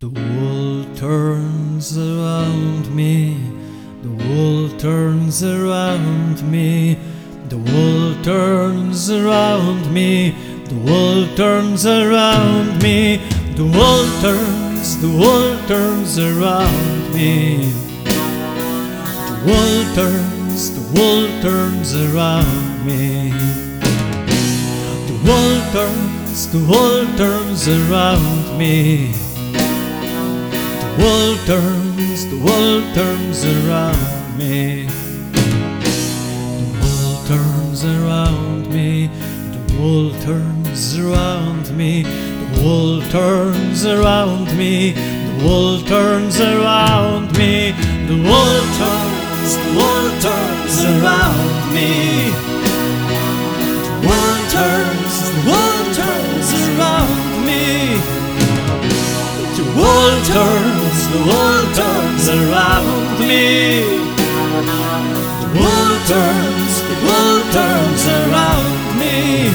The world turns around me. The world turns around me. The world turns around me. The world turns around me. The world turns, the world turns around me. The world turns, the world turns around me. The world turns, the world turns around me. The world turns, the world turns around me. The world turns around me. The world turns around me. The world turns around me. The world turns around me. The world turns, the world turns around me. The world turns, the world turns around me. The world turns, the world turns around me. The world turns, the world turns around me.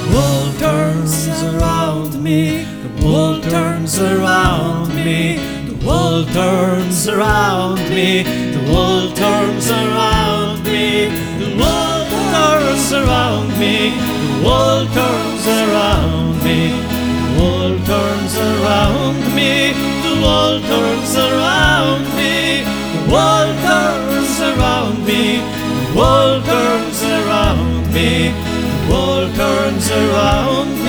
The world turns around me. The world turns around me. The world turns around me. The world turns around me. The world turns around me. The world turns around me. Turns around me. The world turns around me. The world turns around me. The world turns around me. The world turns around me.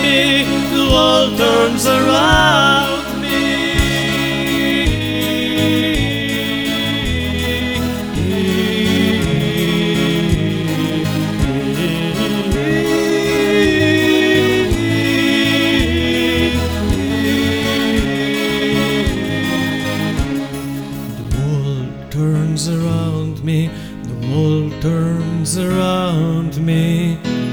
Turns around me, the world turns around me.